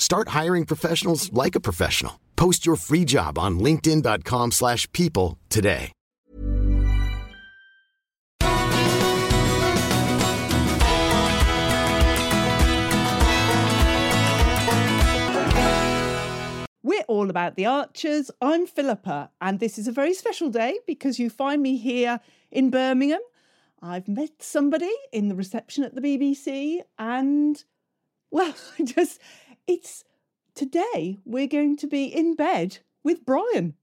Start hiring professionals like a professional. Post your free job on linkedin.com/people slash people today. We're all about the Archers. I'm Philippa, and this is a very special day because you find me here in Birmingham. I've met somebody in the reception at the BBC, and well, I just it's today we're going to be in bed with Brian.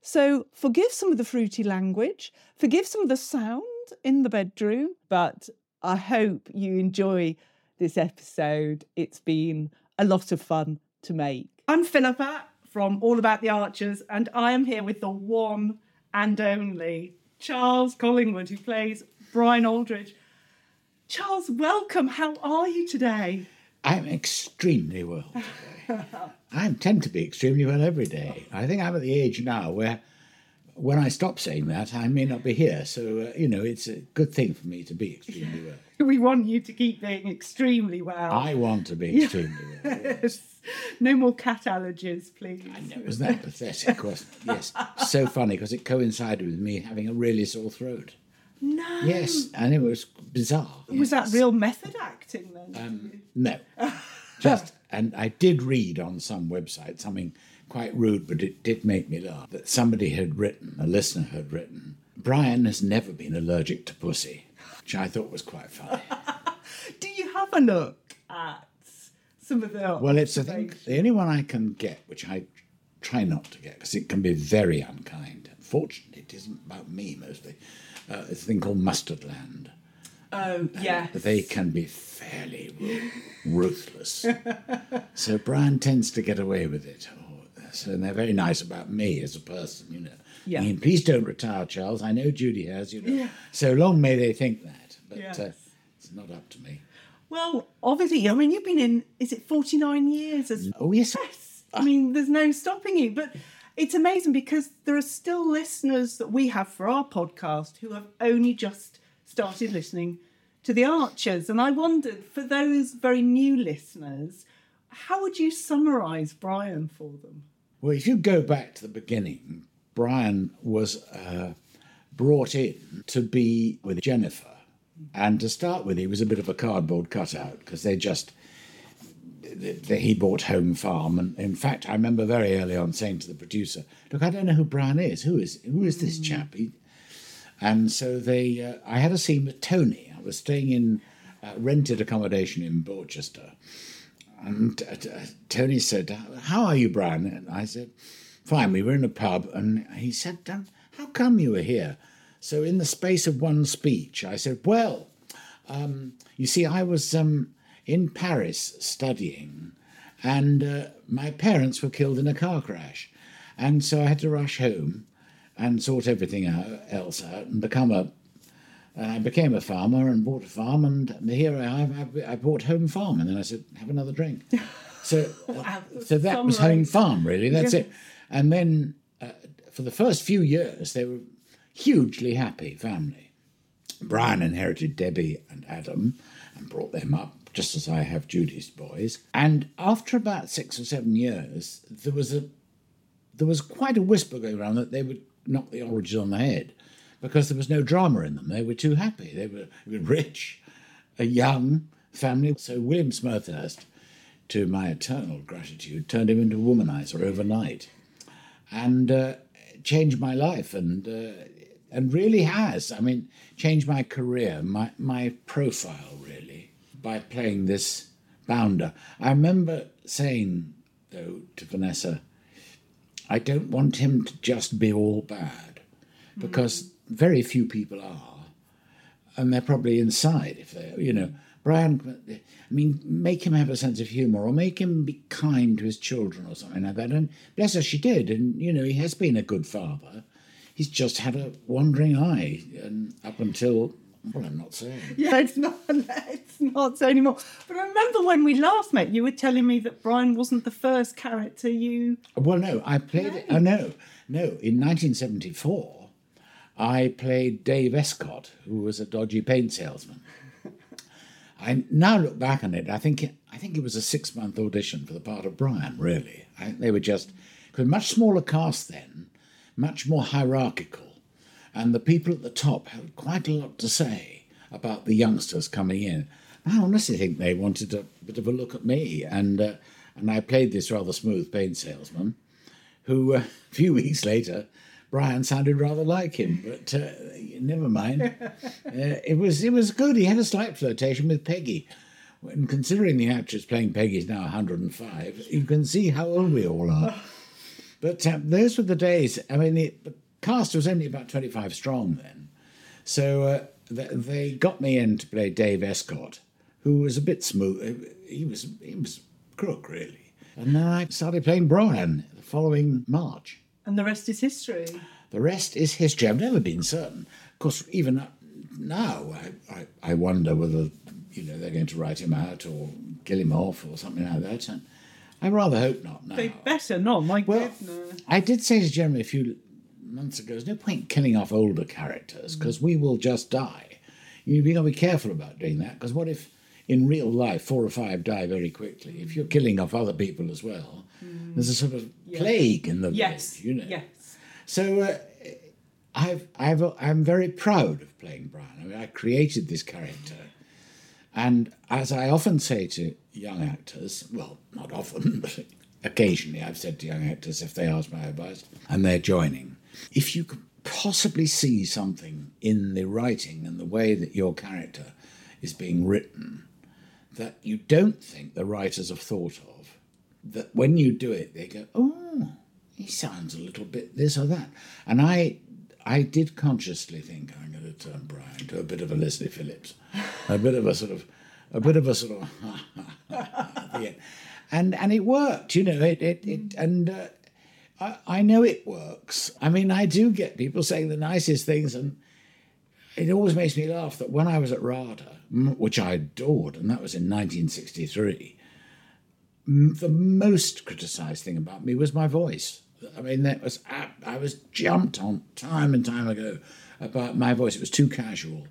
So forgive some of the fruity language, forgive some of the sound in the bedroom, but I hope you enjoy this episode. It's been a lot of fun to make. I'm Philippa from All About the Archers, and I am here with the one and only Charles Collingwood, who plays Brian Aldridge. Charles, welcome. How are you today? I'm extremely well today. I tend to be extremely well every day. I think I'm at the age now where when I stop saying that, I may not be here. So, uh, you know, it's a good thing for me to be extremely well. We want you to keep being extremely well. I want to be extremely well. Yes. No more cat allergies, please. I know, isn't that pathetic? wasn't it? Yes. So funny because it coincided with me having a really sore throat. No. Yes, and it was bizarre. Was that real method acting then? Um, no. Just, and I did read on some website something quite rude, but it did make me laugh that somebody had written, a listener had written, Brian has never been allergic to pussy, which I thought was quite funny. Do you have a look at some of the. Well, it's a thing, the only one I can get, which I try not to get because it can be very unkind. Fortunately, it isn't about me mostly. Uh, a thing called mustard land. Oh, yeah. They can be fairly ruthless. so Brian tends to get away with it. Oh, So and they're very nice about me as a person, you know. Yeah. I mean, please don't retire, Charles. I know Judy has, you know. So long may they think that, but Yes. uh, it's not up to me. Well, obviously, I mean, you've been in, is it 49 years as Oh yes, I mean, there's no stopping you. But it's amazing because there are still listeners that we have for our podcast who have only just started listening to the Archers. And I wondered, for those very new listeners, how would you summarise Brian for them? Well, if you go back to the beginning, Brian was uh, brought in to be with Jennifer. And to start with, he was a bit of a cardboard cutout because they just, th- th- he bought Home Farm. And in fact, I remember very early on saying to the producer, Look, I don't know who Brian is. Who is, who is this chap? He, and so they, uh, I had a scene with Tony. I was staying in uh, rented accommodation in Borchester. And uh, uh, Tony said, How are you, Brian? And I said, Fine. We were in a pub, and he said, How come you were here? So, in the space of one speech, I said, Well, um, you see, I was um, in Paris studying, and uh, my parents were killed in a car crash. And so I had to rush home and sort everything out, else out and become a and I became a farmer and bought a farm, and here I am. I, bought Home Farm, and then I said, "Have another drink." So, uh, so that was Home Farm, really. That's it. And then, uh, for the first few years, they were hugely happy family. Brian inherited Debbie and Adam and brought them up, just as I have Judy's boys. And after about six or seven years, there was a there was quite a whisper going around that they would knock the Aldridges on the head because there was no drama in them. They were too happy. They were, rich, a young family. So William Smethurst, to my eternal gratitude, turned him into a womanizer overnight, and uh, changed my life and. Uh, and really has. I mean, changed my career, my my profile really by playing this bounder. I remember saying though to Vanessa, I don't want him to just be all bad, because very few people are, and they're probably inside if they, you know. Brian, I mean, make him have a sense of humour, or make him be kind to his children, or something like that. And bless her, she did, and you know, he has been a good father he's just had a wandering eye, and up until well, I'm not saying. Yeah, it's not. Not so anymore. But I remember when we last met, you were telling me that Brian wasn't the first character you. Well, no, I played it. Oh uh, no, no. In 1974, I played Dave Escott, who was a dodgy paint salesman. I now look back on it. I think it, I think it was a six-month audition for the part of Brian. Really, I think they were just because much smaller cast then much more hierarchical, and the people at the top had quite a lot to say about the youngsters coming in. I honestly think they wanted a bit of a look at me, and uh, and I played this rather smooth paint salesman, who uh, a few weeks later, Brian sounded rather like him, but uh, never mind. Uh, it was it was good. He had a slight flirtation with Peggy. When considering the actress playing Peggy is now 105, you can see how old we all are. But um, those were the days. I mean, the, the, cast was only about 25 strong then. So uh, they, they got me in to play Dave Escott, who was a bit smooth. He was, he was crook, really. And then I started playing Brian the following March. And the rest is history. The rest is history. I've never been certain. Of course, even now, I, I, I wonder whether you know they're going to write him out or kill him off or something like that. And I rather hope not. No. They better not. My well, goodness. I did say to Jeremy a few months ago, there's no point killing off older characters because we will just die. You've got to be careful about doing that because what if in real life four or five die very quickly? If you're killing off other people as well, mm. there's a sort of yes. plague in the yes. village, you know. Yes. So uh, I've, I've, I'm very proud of playing Brian. I mean, I created this character. And as I often say to young actors, well, not often, but occasionally I've said to young actors if they ask my advice and they're joining, if you could possibly see something in the writing and the way that your character is being written that you don't think the writers have thought of, that when you do it, they go, oh, he sounds a little bit this or that. And I I did consciously think I'm going to turn Brian to a bit of a Leslie Phillips, a bit of a sort of, a bit of a sort of, yeah. and and it worked, you know. It it, it and uh, I, I know it works. I mean, I do get people saying the nicest things, and it always makes me laugh that when I was at RADA, which I adored, and that was in 1963, the most criticised thing about me was my voice. I mean, that was I was jumped on time and time ago about my voice. It was too casual,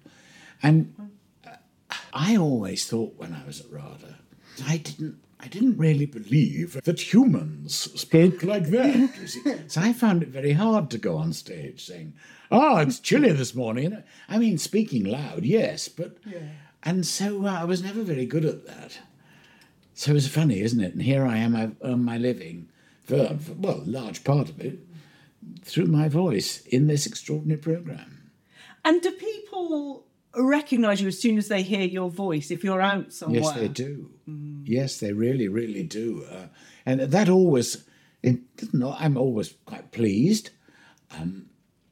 and uh, I always thought when I was at RADA, I didn't. I didn't really believe that humans spoke like that. so I found it very hard to go on stage saying, "Oh, it's chilly this morning." I mean, speaking loud, yes, but yeah. And so uh, I was never very good at that. So it's funny, isn't it? And here I am, I earn my living for, for well, a large part of it, through my voice in this extraordinary program. And do people recognise you as soon as they hear your voice if you're out somewhere? Yes, they do. Mm. Yes, they really, really do. Uh, and that always, it doesn't. I'm always quite pleased. Um,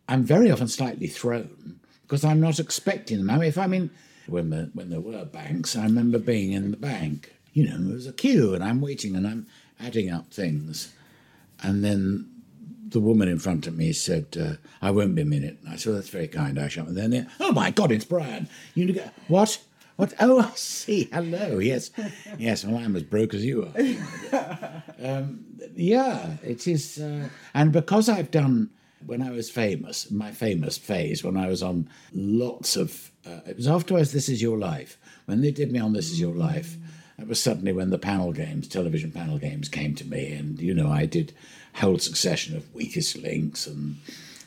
I'm very often slightly thrown because I'm not expecting them. I mean, if I'm in when the, when there were banks, I remember being in the bank. You know, there was a queue, and I'm waiting, and I'm adding up things, and then the woman in front of me said, uh, I won't be a minute. And I said, that's very kind, I shall. And then, oh my God, it's Brian. You go, what? What? Oh, I see. Hello. Yes. Yes, well, I'm as broke as you are. um, yeah, it is. Uh, and because I've done when I was famous, my famous phase, when I was on lots of, uh, it was afterwards This Is Your Life. When they did me on This Is Your Life, it was suddenly when the panel games, television panel games came to me. And, you know, I did whole succession of weakest links and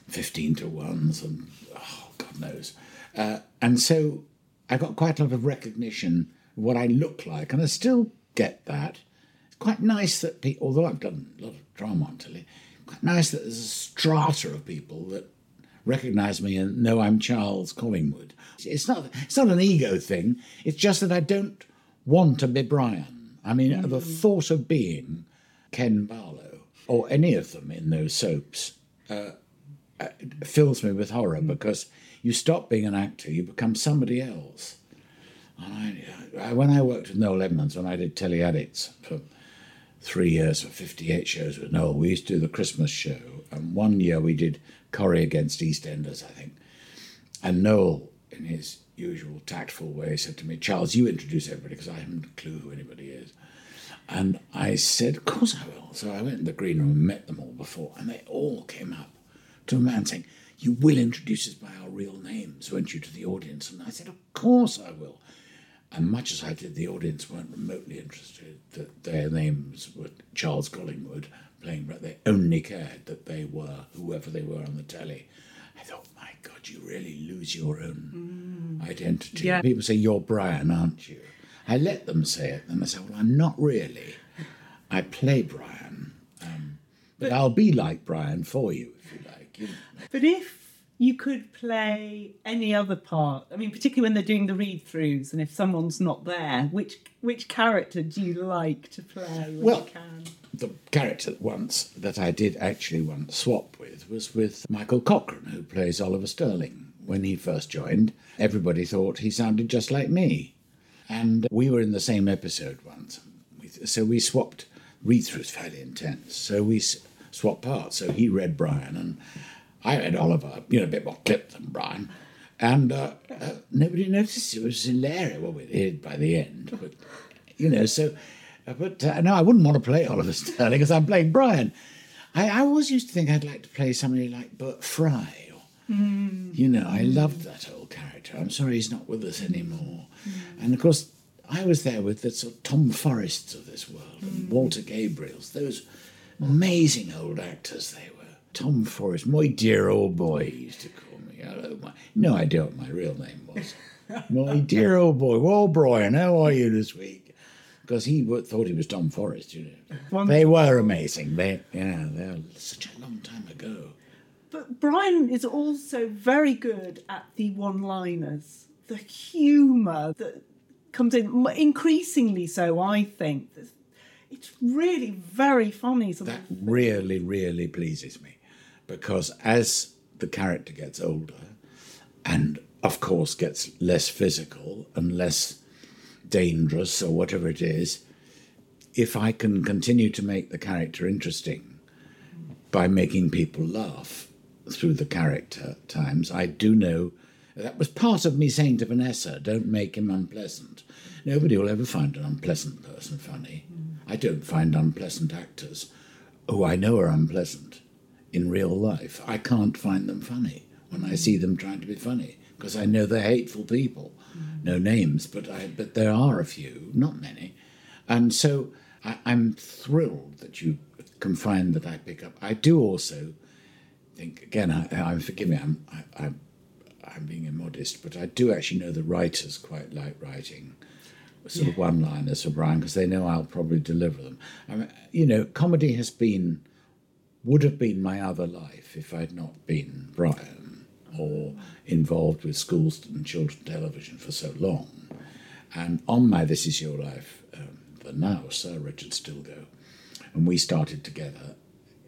15 to ones and, oh, God knows. Uh, and so I got quite a lot of recognition of what I look like. And I still get that. It's quite nice that people, although I've done a lot of drama on telly, quite nice that there's a strata of people that recognize me and know I'm Charles Collingwood. It's not it's not an ego thing. It's just that I don't want to be Brian. I mean, the thought of being Ken Barlow or any of them in those soaps uh, uh, fills me with horror because you stop being an actor, you become somebody else. And I, I, when I worked with Noel Edmonds, when I did Telly Addicts for three years for 58 shows with Noel. We used to do the Christmas show, and one year we did Corrie against EastEnders, I think. And Noel, in his usual tactful way, said to me, Charles, you introduce everybody because I haven't a clue who anybody is. And I said, Of course I will. So I went in the green room and met them all before, and they all came up to a man saying, You will introduce us by our real names, won't you, to the audience? And I said, Of course I will. And much as I did, the audience weren't remotely interested that their names were Charles Collingwood playing, but they only cared that they were whoever they were on the telly. I thought, my God, you really lose your own identity. Yeah. People say, You're Brian, aren't you? I let them say it, and I said, Well, I'm not really. I play Brian, um, but, I'll be like Brian for you, if you like. You know. But if you could play any other part, I mean, particularly when they're doing the read-throughs, and if someone's not there, which which character do you like to play when Well, you can? the character once that I did actually once swap with was with Michael Cochrane, who plays Oliver Sterling. When he first joined, everybody thought he sounded just like me. And we were in the same episode once. So we swapped read throughs fairly intense. So we swapped parts. So he read Brian and I read Oliver, you know, a bit more clipped than Brian. And uh, uh, nobody noticed. It was hilarious. Well, we did by the end. But, you know, so, uh, but uh, no, I wouldn't want to play Oliver Sterling because I'm playing Brian. I, I always used to think I'd like to play somebody like Bert Fry. Or, You know, I loved that old character. I'm sorry he's not with us anymore. And of course, I was there with the sort of Tom Forrests of this world and Walter Gabriels, those amazing old actors they were. Tom Forrest, my dear old boy, he used to call me. Hello, my, no idea what my real name was. my dear old boy, well, Brian, how are you this week? Because he thought he was Tom Forrest, you know. They were amazing. They, yeah, they're such a long time ago. But Brian is also very good at the one-liners, the humour that comes in, increasingly so, I think. It's really very funny. Sort That of, really, really pleases me because as the character gets older and, of course, gets less physical and less dangerous or whatever it is, if I can continue to make the character interesting by making people laugh through the character times, I do know that was part of me saying to Vanessa, don't make him unpleasant. Nobody will ever find an unpleasant person funny. I don't find unpleasant actors who I know are unpleasant in real life. I can't find them funny when I see them trying to be funny because I know they're hateful people. Mm. No names, but I, but there are a few, not many, and so I, I'm thrilled that you can find that I pick up. I do also think again. I, I forgive me. I'm I, I'm I'm being immodest, but I do actually know the writers quite like writing sort of one-liners for Brian because they know I'll probably deliver them. I mean, you know, comedy has been would have been my other life if I'd not been Brian or involved with schools and children television for so long. And on my This Is Your Life, um, the now Sir Richard Stilgoe, and we started together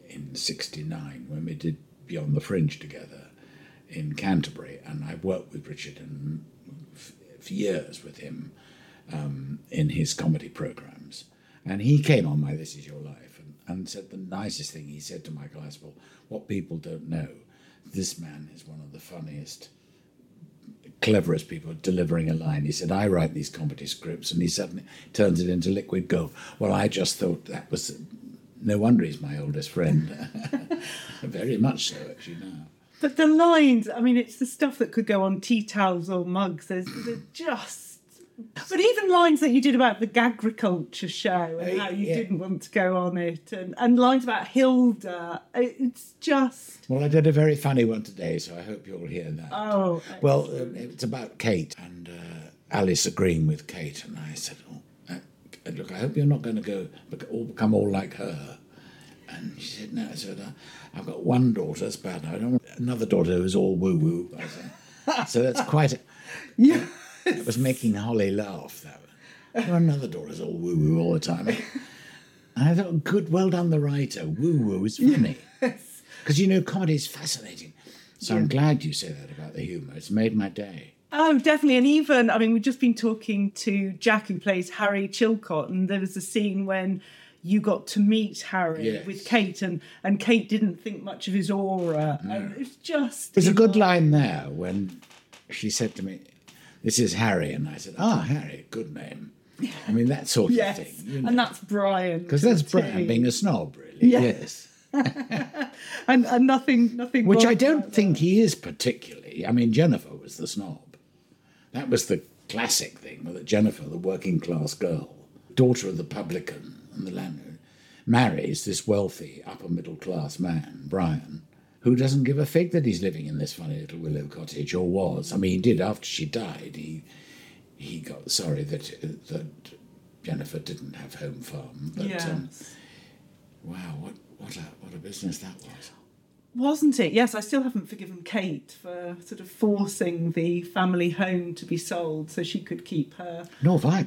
in '69 when we did Beyond the Fringe together in Canterbury, and I've worked with Richard and f- for years with him um, in his comedy programs. And he came on my This Is Your Life and, said the nicest thing he said to Michael Aspel, what people don't know, this man is one of the funniest, cleverest people delivering a line. He said, I write these comedy scripts, and he suddenly turns it into liquid gold. Well, I just thought that was no wonder he's my oldest friend. Very much so, actually, now. But the lines, I mean, it's the stuff that could go on tea towels or mugs. There's just. But even lines that you did about the agriculture show and how you yeah. didn't want to go on it, and, and lines about Hilda, it's just. Well, I did a very funny one today, so I hope you'll hear that. Oh, Well, uh, it's about Kate and uh, Alice agreeing with Kate, and I said, "Oh, uh, look, I hope you're not going to go bec- all become all like her." And she said, "No." I said, "I've got one daughter. That's bad. I don't want another daughter who's all woo woo." So that's quite. A, yeah. It was making Holly laugh. That one. Another daughter's all woo woo all the time. And I thought, good, well done, the writer. Woo woo is funny. Because, you know, comedy is fascinating. So I'm glad you say that about the humour. It's made my day. Oh, definitely. And even, I mean, we've just been talking to Jack, who plays Harry Chilcott, and there was a scene when you got to meet Harry Yes. with Kate, and, and Kate didn't think much of his aura. And it's just. There's a good line there when she said to me, This is Harry. And I said, Ah, Harry, good name. I mean, that sort of Yes. thing. you know. And that's Brian. Because that's. Brian being a snob, really. Yeah. Yes. And, and nothing, nothing. Which I don't that. think he is particularly. I mean, Jennifer was the snob. That was the classic thing, that Jennifer, the working class girl, daughter of the publican and the landlord, marries this wealthy upper middle class man, Brian, who doesn't give a fig that he's living in this funny little willow cottage, or was. I mean, he did after she died. He he got sorry that that Jennifer didn't have home farm, but Yes. um, wow, what what a what a business that was. Wasn't it? Yes, I still haven't forgiven Kate for sort of forcing the family home to be sold so she could keep her. No, have I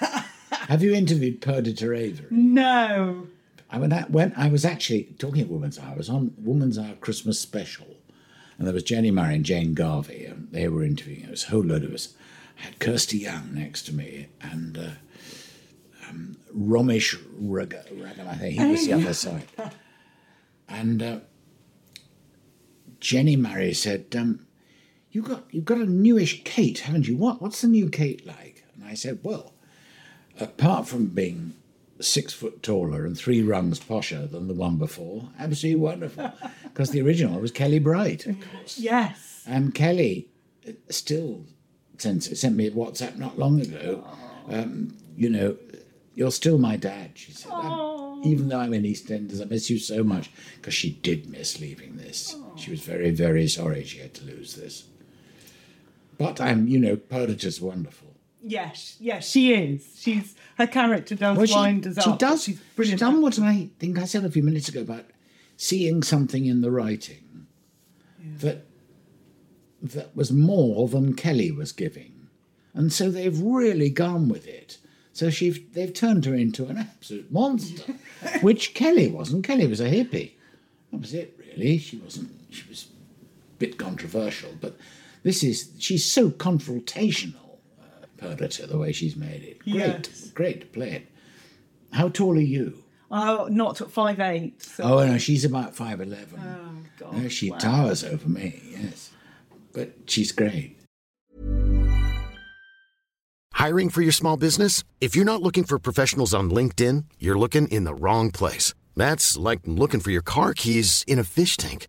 have you interviewed Perdita Avery? No. I went out, when I was actually talking at Woman's Hour. I was on Woman's Hour Christmas special, and there was Jenni Murray and Jane Garvey, and they were interviewing. It was a whole load of us. I had Kirsty Young next to me, and uh, um, Romesh Raga- Ragam, I think he was the other side. And uh, Jenni Murray said, um, "You got you've got a newish Kate, haven't you? What what's the new Kate like?" And I said, "Well, apart from being six foot taller and three rungs posher than the one before, absolutely wonderful. Because the original was Kelly Bright, of course. Yes. And Kelly still sent, sent me a WhatsApp not long ago. Um, you know, you're still my dad, she said. Even though I'm in EastEnders, I miss you so much. Because she did miss leaving this. She was very, very sorry she had to lose this. But I'm, you know, Perdita's wonderful. Yes. Yes, she is. She's her character does Well, she, wind us she up. does. She's She's, brilliant. done what I think I said a few minutes ago about seeing something in the writing that that was more than Kelly was giving, and so they've really gone with it. So she they've turned her into an absolute monster, which Kelly wasn't. Kelly was a hippie. That was it, really. She wasn't. She was a bit controversial, but this is she's so confrontational. Perdita, the way she's made it, great, Yes. great to play it. How tall are you? Oh, not at five eight. So. Oh no, she's about five eleven. Oh, God. no, she wow. towers over me. Yes, but she's great. Hiring for your small business? If you're not looking for professionals on LinkedIn, you're looking in the wrong place. That's like looking for your car keys in a fish tank.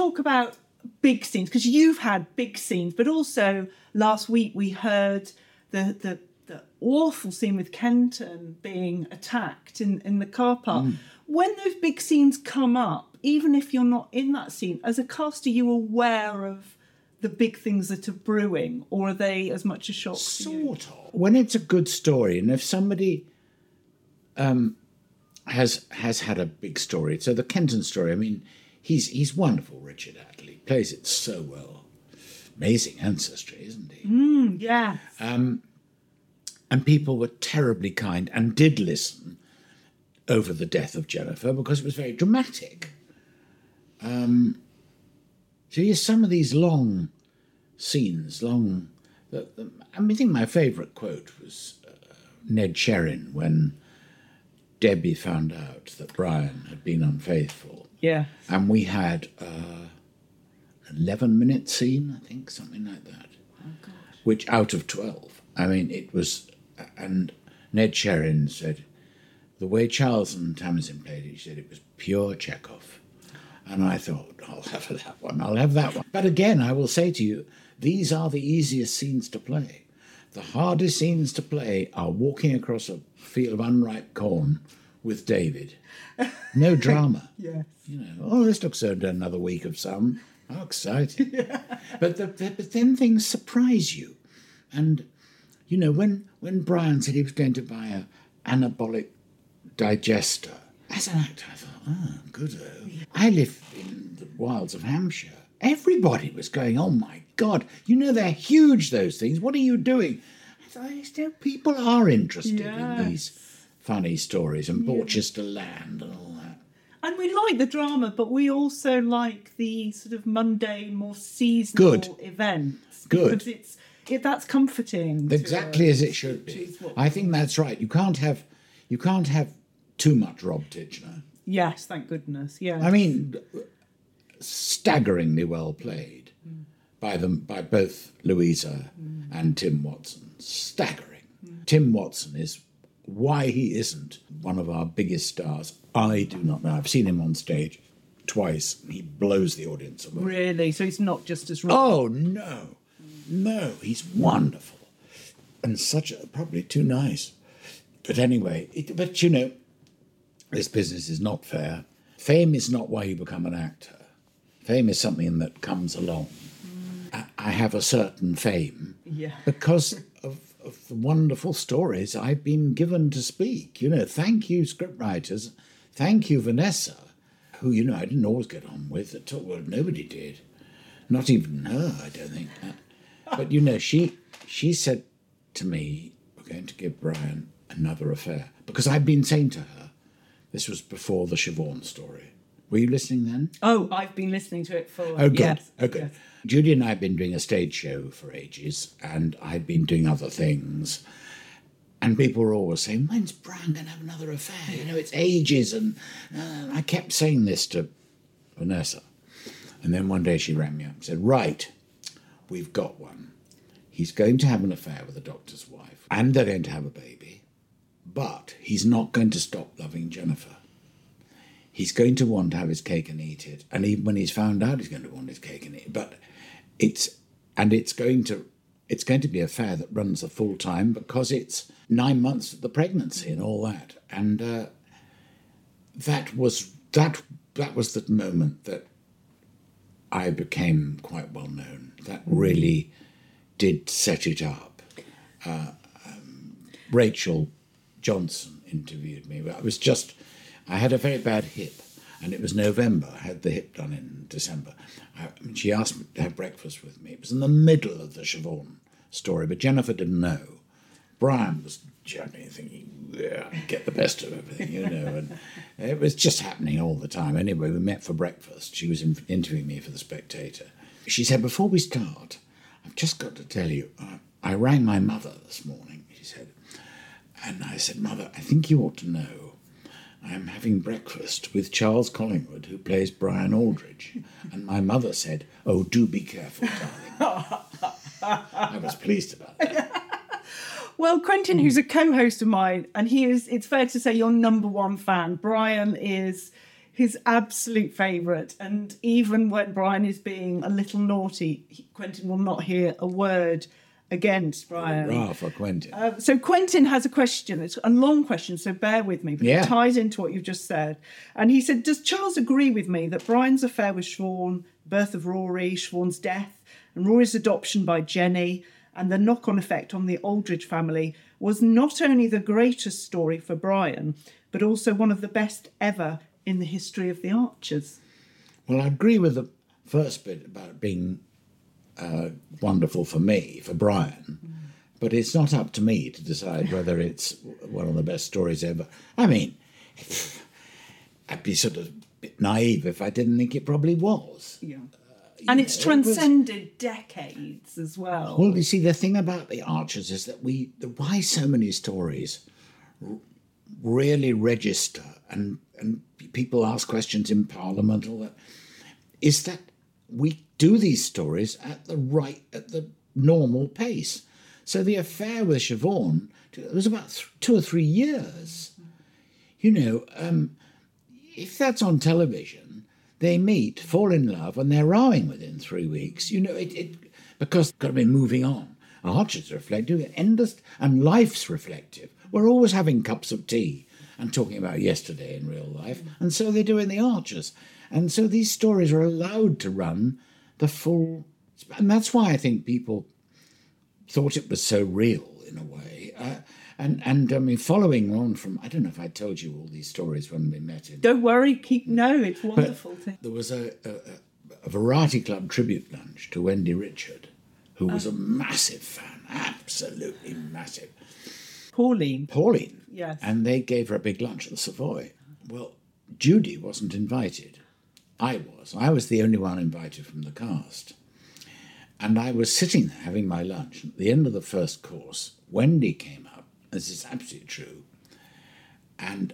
talk about big scenes because you've had big scenes, but also last week we heard the the, the awful scene with Kenton being attacked in, in the car park. When those big scenes come up, even if you're not in that scene, as a cast, are you aware of the big things that are brewing, or are they as much a shock? to you? Sort of. When it's a good story, and if somebody um, has has had a big story, so the Kenton story. I mean, he's he's wonderful. Richard Attlee plays it so well. Amazing ancestry, isn't he? Yeah. And people were terribly kind and did listen over the death of Jennifer because it was very dramatic. Um, so yes, some of these long scenes, long. The, the, I mean, I think my favourite quote was uh, Ned Sherrin when Debbie found out that Brian had been unfaithful, Yeah. and we had uh, an eleven-minute scene, I think, something like that, Oh, which out of twelve. I mean, it was, and Ned Sherrin said, the way Charles and Tamsin played it, he said it was pure Chekhov. And I thought, I'll have that one, I'll have that one. But again, I will say to you, these are the easiest scenes to play. The hardest scenes to play are walking across a field of unripe corn with David. No drama. Yes. You know, oh, this looks like another week of some. How exciting. but, the, but then things surprise you. And, you know, when, when Brian said he was going to buy a anaerobic digester, as an actor, I thought, oh, good. Uh, I live in the wilds of Hampshire. Everybody was going, oh my God, you know they're huge, those things. What are you doing? I thought, "Yes, there- people are interested in these funny stories and Borchester land and all that. And we like the drama, but we also like the sort of mundane, more seasonal Good. events. Good. Because it's it, that's comforting. exactly as it should be. I think that's right. You can't have you can't have too much Rob Titchener. Yes, thank goodness. Yeah. I mean, staggeringly well played mm. by them by both Louiza mm. and Tim Watson. Staggering. Tim Watson is why he isn't one of our biggest stars. I do not know. I've seen him on stage twice. He blows the audience away. really, so he's not just as Oh no, no, he's wonderful, and such a probably too nice. But anyway, it, but you know, this business is not fair. Fame is not why you become an actor. Fame is something that comes along. Mm. I, I have a certain fame Yeah. because wonderful stories I've been given to speak. You know, thank you, scriptwriters. Thank you, Vanessa, who, you know, I didn't always get on with at all. Well, nobody did. Not even her, I don't think. But, you know, she she said to me, we're going to give Brian another affair. Because I'd been saying to her, this was before the Siobhan story. Were you listening then? Oh, I've been listening to it for. Oh, good. Yes, oh, good. yes. Judy and I have been doing a stage show for ages, and I've been doing other things. And people were always saying, When's Brian going to have another affair? You know, it's ages. And uh, I kept saying this to Vanessa. And then one day she rang me up and said, Right, we've got one. He's going to have an affair with the doctor's wife, and they're going to have a baby, but he's not going to stop loving Jennifer he's going to want to have his cake and eat it. And even when he's found out, he's going to want his cake and eat it. But it's and it's going to it's going to be a fair that runs a full time because it's nine months of the pregnancy and all that. And uh, that was that that was the moment that I became quite well known. That really did set it up. Uh, um, Rachel Johnson interviewed me. I was just, I had a very bad hip, and it was November. I had the hip done in December. I, she asked me to have breakfast with me. It was in the middle of the Siobhan story, but Jennifer didn't know. Brian was generally thinking, yeah, get the best of everything, you know. And it was just happening all the time. Anyway, we met for breakfast. She was interviewing me for The Spectator. She said, before we start, I've just got to tell you, I, I rang my mother this morning, she said. And I said, Mother, I think you ought to know I'm having breakfast with Charles Collingwood, who plays Brian Aldridge. And my mother said, Oh, do be careful, darling. I was pleased about that. Well, Quentin, who's a co-host of mine, and he is, it's fair to say, your number one fan. Brian is his absolute favourite. And even when Brian is being a little naughty, Quentin will not hear a word against Brian. Hurrah for Quentin. Uh, so Quentin has a question. It's a long question, so bear with me. But Yeah. it ties into what you've just said. And he said, "Does Charles agree with me that Brian's affair with Siobhan, birth of Rory, Siobhan's death, and Rory's adoption by Jenny and the knock on effect on the Aldridge family was not only the greatest story for Brian, but also one of the best ever in the history of the Archers. Well, I agree with the first bit about being uh, wonderful for me, for Brian, but it's not up to me to decide whether it's one of the best stories ever. I mean, I'd be sort of naive if I didn't think it probably was. Yeah. and it's know, it transcended decades as well. Well, you see, the thing about the Archers is that we, the, why so many stories r- really register and, and people ask questions in Parliament, all that, is that we do these stories at the right, at the normal pace. So the affair with Siobhan, it was about th- two or three years. You know, um, if that's on television, they meet, fall in love, and they're rowing within three weeks. You know, it, it because got to be moving on. Archer's are reflective, endless, and life's reflective. We're always having cups of tea and talking about yesterday in real life, and so they do in the Archers. And so these stories are allowed to run the full, and that's why I think people thought it was so real in a way. Uh, and and I mean, following on from, I don't know if I told you all these stories when we met in Don't worry, keep no, it's wonderful. there was a, a, a variety club tribute lunch to Wendy Richard, who was a massive fan, absolutely massive. Pauline. Pauline. Yes. And they gave her a big lunch at the Savoy. Well, Judy wasn't invited. I was. I was the only one invited from the cast. And I was sitting there having my lunch. At the end of the first course, Wendy came up, this is absolutely true, and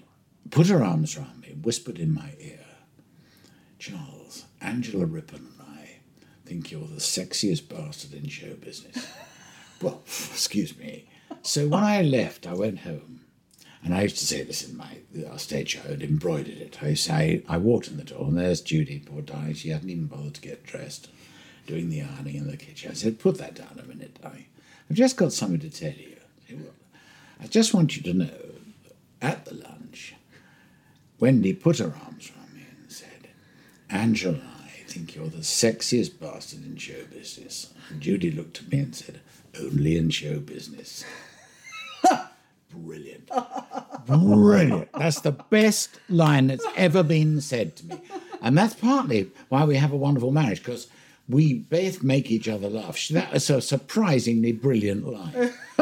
put her arms round me whispered in my ear, Charles, Angela Rippon and I think you're the sexiest bastard in show business. well, excuse me. So when I left, I went home. And I used to say this in my our stage show, I'd embroidered it. I say I walked in the door and there's Judy, poor darling. She hadn't even bothered to get dressed, doing the ironing in the kitchen. I said, put that down a minute, darling. I've just got something to tell you. "What?" I just want you to know, at the lunch, Wendy put her arms around me and said, Angela, I think you're the sexiest bastard in show business. And Judy looked at me and said, only in show business. Brilliant. Brilliant. That's the best line that's ever been said to me. And that's partly why we have a wonderful marriage, because we both make each other laugh. That was a surprisingly brilliant line.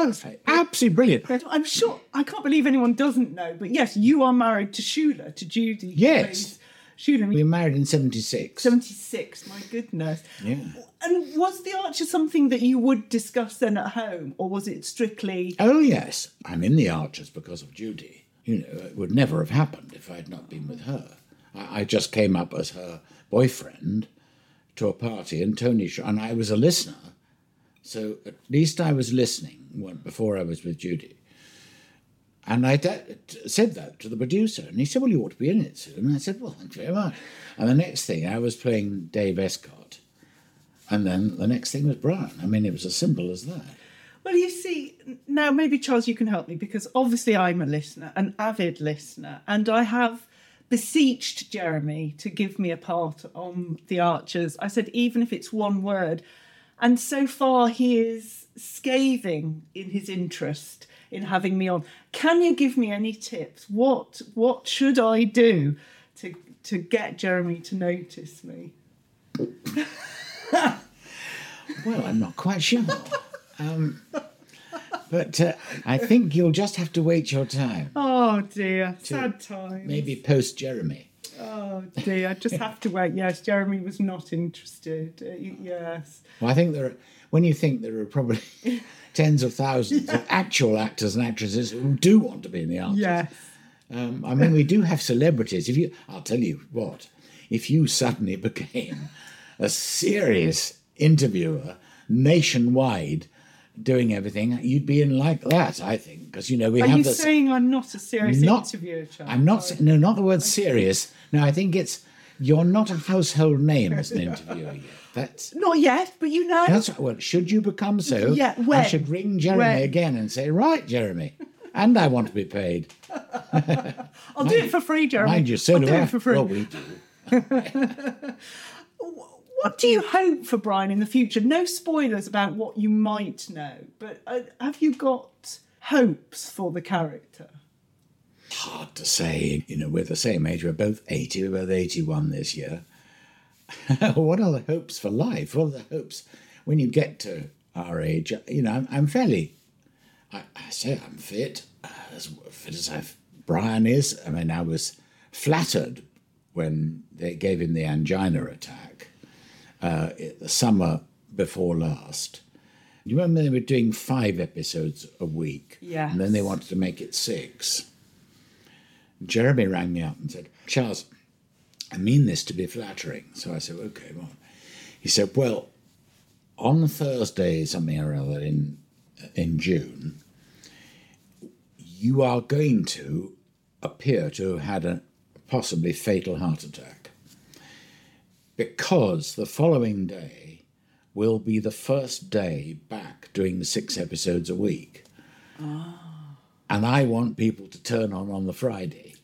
Absolutely brilliant. I'm sure I can't believe anyone doesn't know, but yes, you are married to Shula, to Judy. who Yes. We were married in 76. 76, my goodness. Yeah. And was the Archer something that you would discuss then at home, or was it strictly Oh, yes. I'm in the Archers because of Judy. You know, it would never have happened if I had not been with her. I, I just came up as her boyfriend to a party, and Tony, sh- and I was a listener. So at least I was listening when, before I was with Judy. And I said that to the producer, and he said, Well, you ought to be in it soon. And I said, Well, thank you very much. And the next thing, I was playing Dave Escott. And then the next thing was Brian. I mean, it was as simple as that. Well, you see, now maybe Charles, you can help me because obviously I'm a listener, an avid listener, and I have beseeched Jeremy to give me a part on the Archers. I said, even if it's one word. And so far, he is scathing in his interest in having me on. Can you give me any tips? What what should I do to to get Jeremy to notice me? Well, I'm not quite sure. Um, but uh, I think you'll just have to wait your time. Oh dear, sad times. Maybe post Jeremy. Oh dear, I just have to wait. Yes, Jeremy was not interested. Uh, yes. Well, I think there are, when you think there are probably tens of thousands of actual actors and actresses who do want to be in the arts. Yeah. Um, I mean, we do have celebrities. If you, I'll tell you what, if you suddenly became a serious interviewer nationwide doing everything, you'd be in like that, I think, because, you know, we Are have you this. saying I'm not a serious not, interviewer, Charles? I'm not. sa- No, not the word serious. No, I think it's you're not a household name as an interviewer yet. That's Not yet, but you know. that's well. Should you become so? Yeah, I should ring Jeremy When? again and say, right, Jeremy, and I want to be paid. I'll do it for free, Jeremy. Mind you, so I'll do do I. it for free. Well, we do. What what do you hope for Brian in the future? No spoilers about what you might know, but uh, have you got hopes for the character? Hard to say. You know, we're the same age. We're both 80. We're both 81 this year. what are the hopes for life? What are the hopes when you get to our age? You know, I'm, I'm fairly, I, I, say I'm fit, uh, as fit as I've, Brian is. I mean, I was flattered when they gave him the angina attack uh, the summer before last. You remember they were doing five episodes a week? Yeah. And then they wanted to make it six. Jeremy rang me up and said, Charles, I mean this to be flattering. So I said, okay, well. He said, well, on Thursday, something or other in, in June, you are going to appear to have had a possibly fatal heart attack because the following day will be the first day back doing six episodes a week. Ah. And I want people to turn on on the Friday,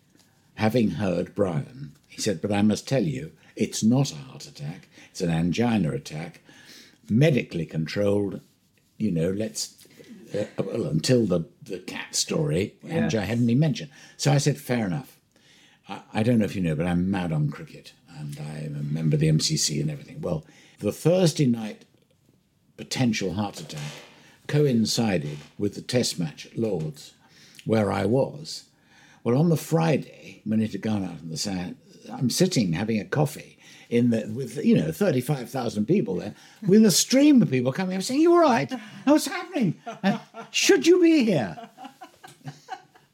having heard Brian. He said, But I must tell you, it's not a heart attack, it's an angina attack, medically controlled. You know, let's, uh, well, until the, the cat story, angina hadn't been mentioned. So I said, Fair enough. I, I don't know if you know, but I'm mad on cricket and I'm a member of the MCC and everything. Well, the Thursday night potential heart attack coincided with the test match at Lords, where I was. Well, on the Friday, when it had gone out in the sand, I'm sitting having a coffee in the with you know 35,000 people there, with a stream of people coming up saying, "You all right? What's happening? Uh, should you be here?"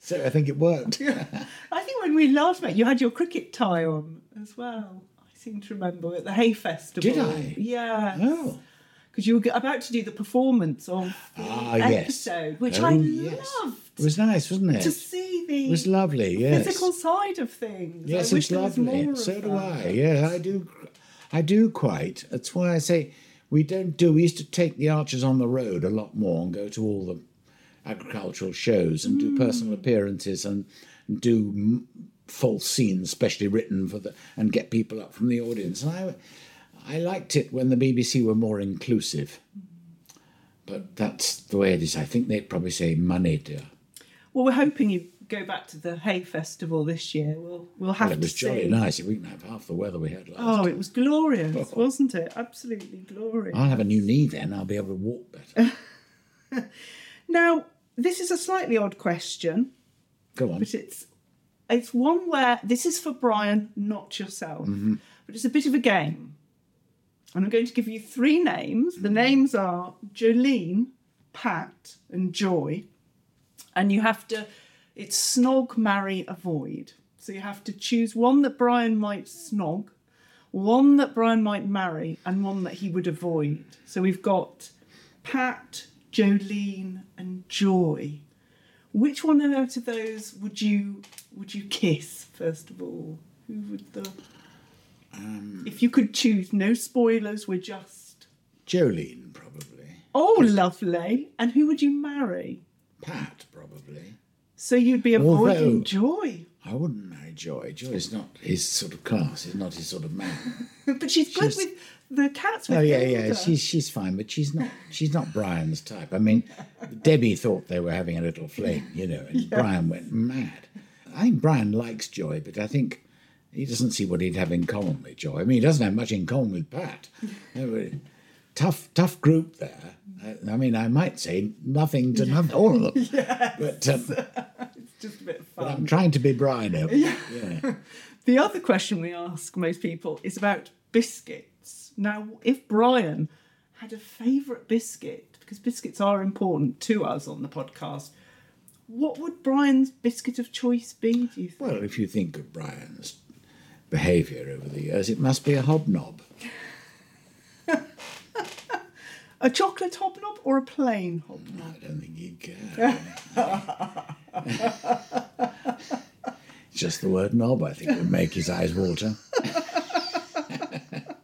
So I think it worked. I think when we last met, you had your cricket tie on as well. I seem to remember at the Hay Festival. Did I? Yeah. Oh. Because you were about to do the performance of the Ah, yes. episode, which Oh, I yes. loved. It was nice, wasn't it? to see the It was lovely, yes. physical side of things. Yes, I it's lovely. So do. I. Yeah, I do. I do quite. That's why I say we don't do. We used to take the archers on the road a lot more and go to all the agricultural shows and do Mm. personal appearances and do false scenes, specially written for the and get people up from the audience. And I, I liked it when the BBC were more inclusive. But that's the way it is. I think they'd probably say money, dear. Well, we're hoping you go back to the Hay Festival this year. We'll we'll have Well, it was to jolly see. nice. We can have half the weather we had last Oh, it was glorious, wasn't it? Absolutely glorious. I'll have a new knee then. I'll be able to walk better. Now, this is a slightly odd question, Go on. but it's it's one where this is for Brian, not yourself. Mm-hmm. But it's a bit of a game. And I'm going to give you three names. The names are Jolene, Pat, and Joy. And you have to, it's snog, marry, avoid. So you have to choose one that Brian might snog, one that Brian might marry, and one that he would avoid. So we've got Pat, Jolene, and Joy. Which one out of those would you would you kiss first of all? Who would the? Um, if you could choose, no spoilers. We're just. Jolene, probably. Oh, lovely. And who would you marry? Pat, probably. So you'd be avoiding Although- Joy, I wouldn't marry Joy. Joy's not his sort of class. He's not his sort of man. but she's good She's- with the cats. With oh yeah, yeah. Hilda. She's she's fine, but she's not she's not Brian's type. I mean, Debbie thought they were having a little fling, you know, and Brian went mad. I think Brian likes Joy, but I think he doesn't see what he'd have in common with Joy. I mean, he doesn't have much in common with Pat. tough, tough group there. I, I mean, I might say nothing to none, all of them. But, um, just a bit of but. I'm trying to be Brian. here. Yeah. The other question we ask most people is about biscuits. Now, if Brian had a favourite biscuit, because biscuits are important to us on the podcast, what would Brian's biscuit of choice be, do you think? Well, if you think of Brian's behaviour over the years, it must be a hobnob. A chocolate hobnob or a plain hobnob? I don't think he'd care. Just the word knob, I think, would make his eyes water.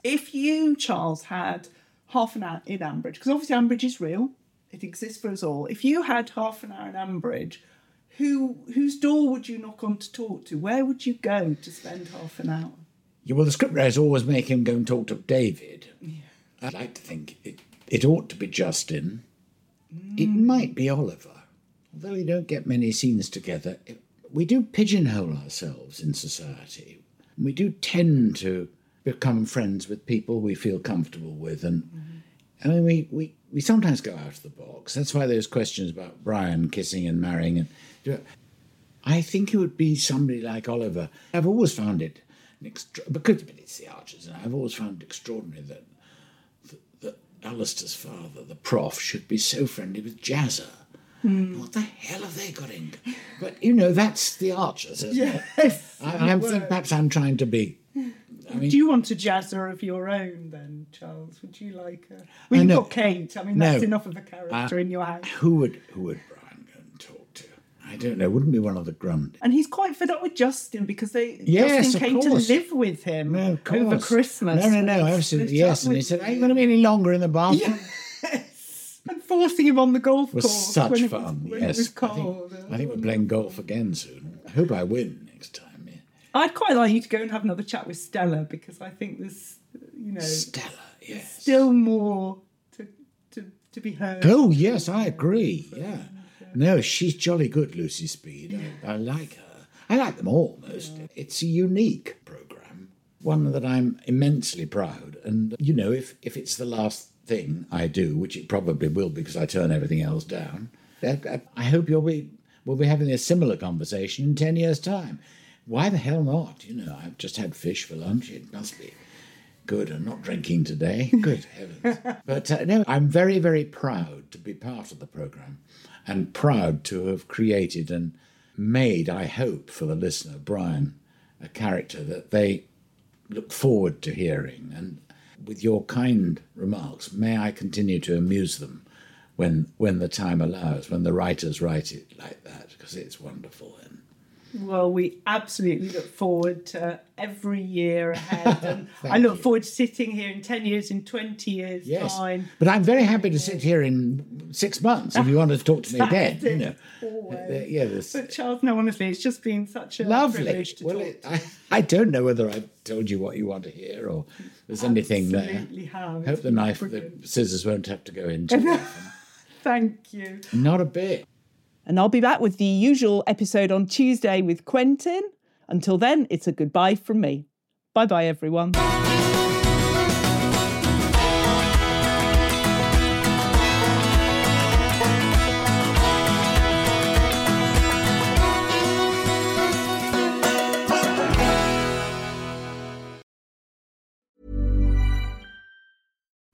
If you, Charles, had half an hour in Ambridge, because obviously Ambridge is real, it exists for us all. If you had half an hour in Ambridge, who whose door would you knock on to talk to? Where would you go to spend half an hour? Yeah, well, the scriptwriters always make him go and talk to David. I'd like to think it, it ought to be Justin. It mm. might be Oliver. Although we don't get many scenes together, we do pigeonhole ourselves in society. We do tend to become friends with people we feel comfortable with. And mm-hmm. I mean, we, we, we sometimes go out of the box. That's why those questions about Brian kissing and marrying. And I think it would be somebody like Oliver. I've always found it, an extra, because it's the Archers, and I've always found it extraordinary that Alistair's father, the prof, should be so friendly with Jazzer. What the hell have they got in? But you know, that's the Archers, isn't it? Yes. I, I'm perhaps I'm trying to be. I mean, Do you want a jazzer of your own then, Charles? Would you like a. Well, you've got Kate. I mean, No. that's enough of a character Uh, in your house. who would who would Brian go and talk to? I don't know. Wouldn't be one of the Grundy. And he's quite fed up with Justin because they Yes, Justin came course. to live with him No, over. Christmas. No, no, no, absolutely yes. And he said, "Are you going to be any longer in the bathroom?" And forcing him on the golf was course such when, fun. it was, when yes, it was I cold. think, I think we're playing golf again soon. I hope I win next time. Yeah. I'd quite like you to go and have another chat with Stella because I think there's, you know, Stella, yes. still more to, to, to be heard. Oh yes, I agree. Yeah. No, she's jolly good, Lucy Speed. I, I like her. I like them all most. It's a unique program, one that I'm immensely proud. And you know, if if it's the last thing I do, which it probably will because I turn everything else down, I, I, I hope you'll be we'll be having a similar conversation in ten years' time. Why the hell not? You know, I've just had fish for lunch. It must be good and not drinking today. Good heavens. But uh, no, I'm very, very proud to be part of the programme and proud to have created and made, I hope, for the listener, Brian, a character that they look forward to hearing. And with your kind remarks, may I continue to amuse them when, when the time allows, when the writers write it like that, because it's wonderful. And Well, we absolutely look forward to every year ahead. And I look forward to sitting here in 10 years, in 20 years' Yes, time. but I'm very happy to sit here in six months if you want to talk to me again. You know, Always. Uh, yeah, this But Charles, no, honestly, it's just been such a lovely. privilege to Well, talk it, to I, I don't know whether I've told you what you want to hear or there's anything there. Have. Hope the knife, the scissors won't have to go into. Thank you. Not a bit. And I'll be back with the usual episode on Tuesday with Quentin. Until then, it's a goodbye from me. Bye bye, everyone.